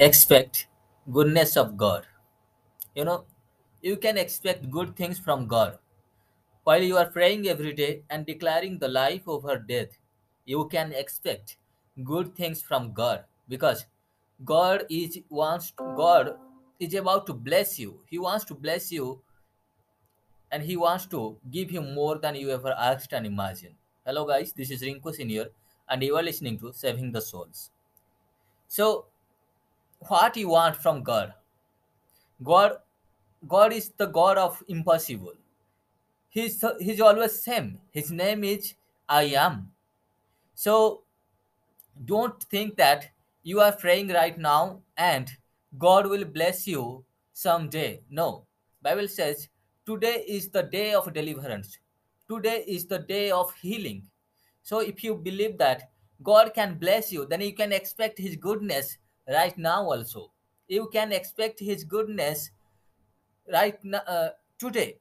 expect goodness of God. You know, you can expect good things from God. While you are praying every day and declaring the life over death, you can expect good things from God because God is wants God is about to bless you. He wants to bless you and he wants to give you more than you ever asked and imagined. Hello guys, this is Rinku Senior and you are listening to Saving the Souls. So what you want from God? God God is the God of impossible. He's he's always same. His name is I am. So don't think that you are praying right now and God will bless you someday. No. Bible says today is the day of deliverance. Today is the day of healing. So if you believe that God can bless you, then you can expect his goodness right now also. You can expect his goodness right now uh, today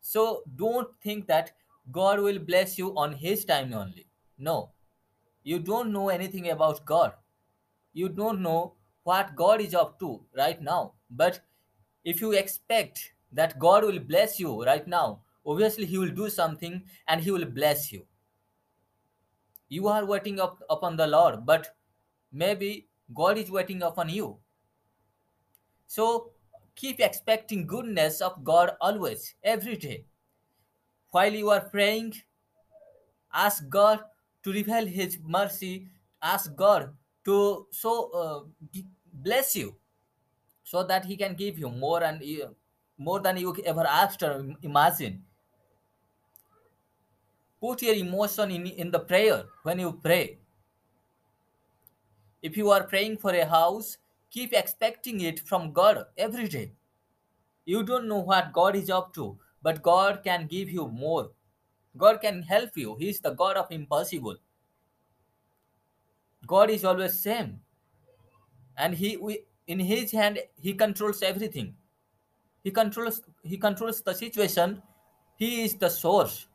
so don't think that God will bless you on His time only. No, you don't know anything about God. You don't know what God is up to right now. But if you expect that God will bless you right now, obviously He will do something and He will bless you. You are waiting up upon the Lord, but maybe God is waiting upon you. So keep expecting goodness of God always, every day while you are praying, ask God to reveal His mercy, ask God to so uh, bless you so that He can give you more and uh, more than you ever asked or im- imagine. Put your emotion in, in the prayer when you pray. If you are praying for a house, keep expecting it from God every day. You don't know what God is up to, but God can give you more. God can help you. He is the God of impossible. God is always same, and he we, in His hand He controls everything. He controls He controls the situation. He is the source.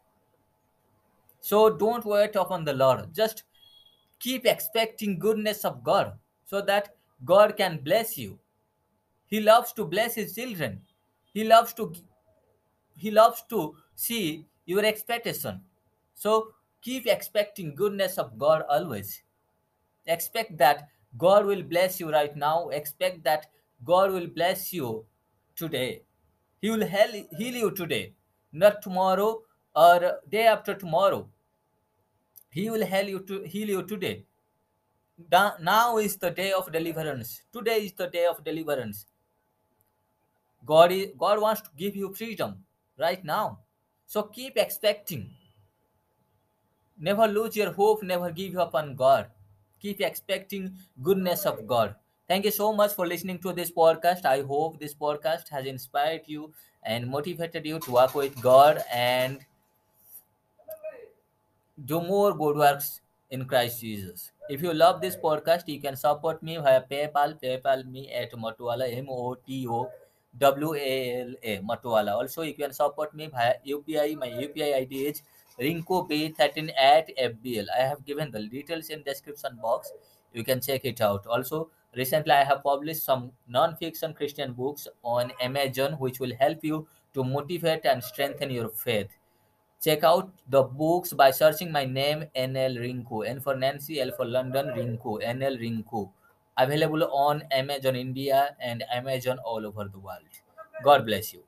So don't wait upon the Lord. Just keep expecting goodness of God, so that God can bless you. He loves to bless His children. He loves to He loves to see your expectation. So keep expecting goodness of God always. expect that god will bless you right now expect that god will bless you today he will heal, heal you today not tomorrow or day after tomorrow he will heal you to heal you today Da- now is the day of deliverance today is the day of deliverance god is, god wants to give you freedom right now so keep expecting Never lose your hope, never give up on God. Keep expecting goodness of God. Thank you so much for listening to this podcast. I hope this podcast has inspired you and motivated you to work with God and do more good works in Christ Jesus. If you love this podcast, you can support me via PayPal. PayPal me at Motowala M O T O W A L A Motowala. Also, you can support me via UPI. My UPI ID is Rinku B13 at FBL. I have given the details in description box. You can check it out. Also, recently I have published some non-fiction Christian books on Amazon, which will help you to motivate and strengthen your faith. Check out the books by searching my name NL Rinku. N for Nancy, L for London, Rinku, NL Rinku. Available on Amazon India and Amazon all over the world. God bless you.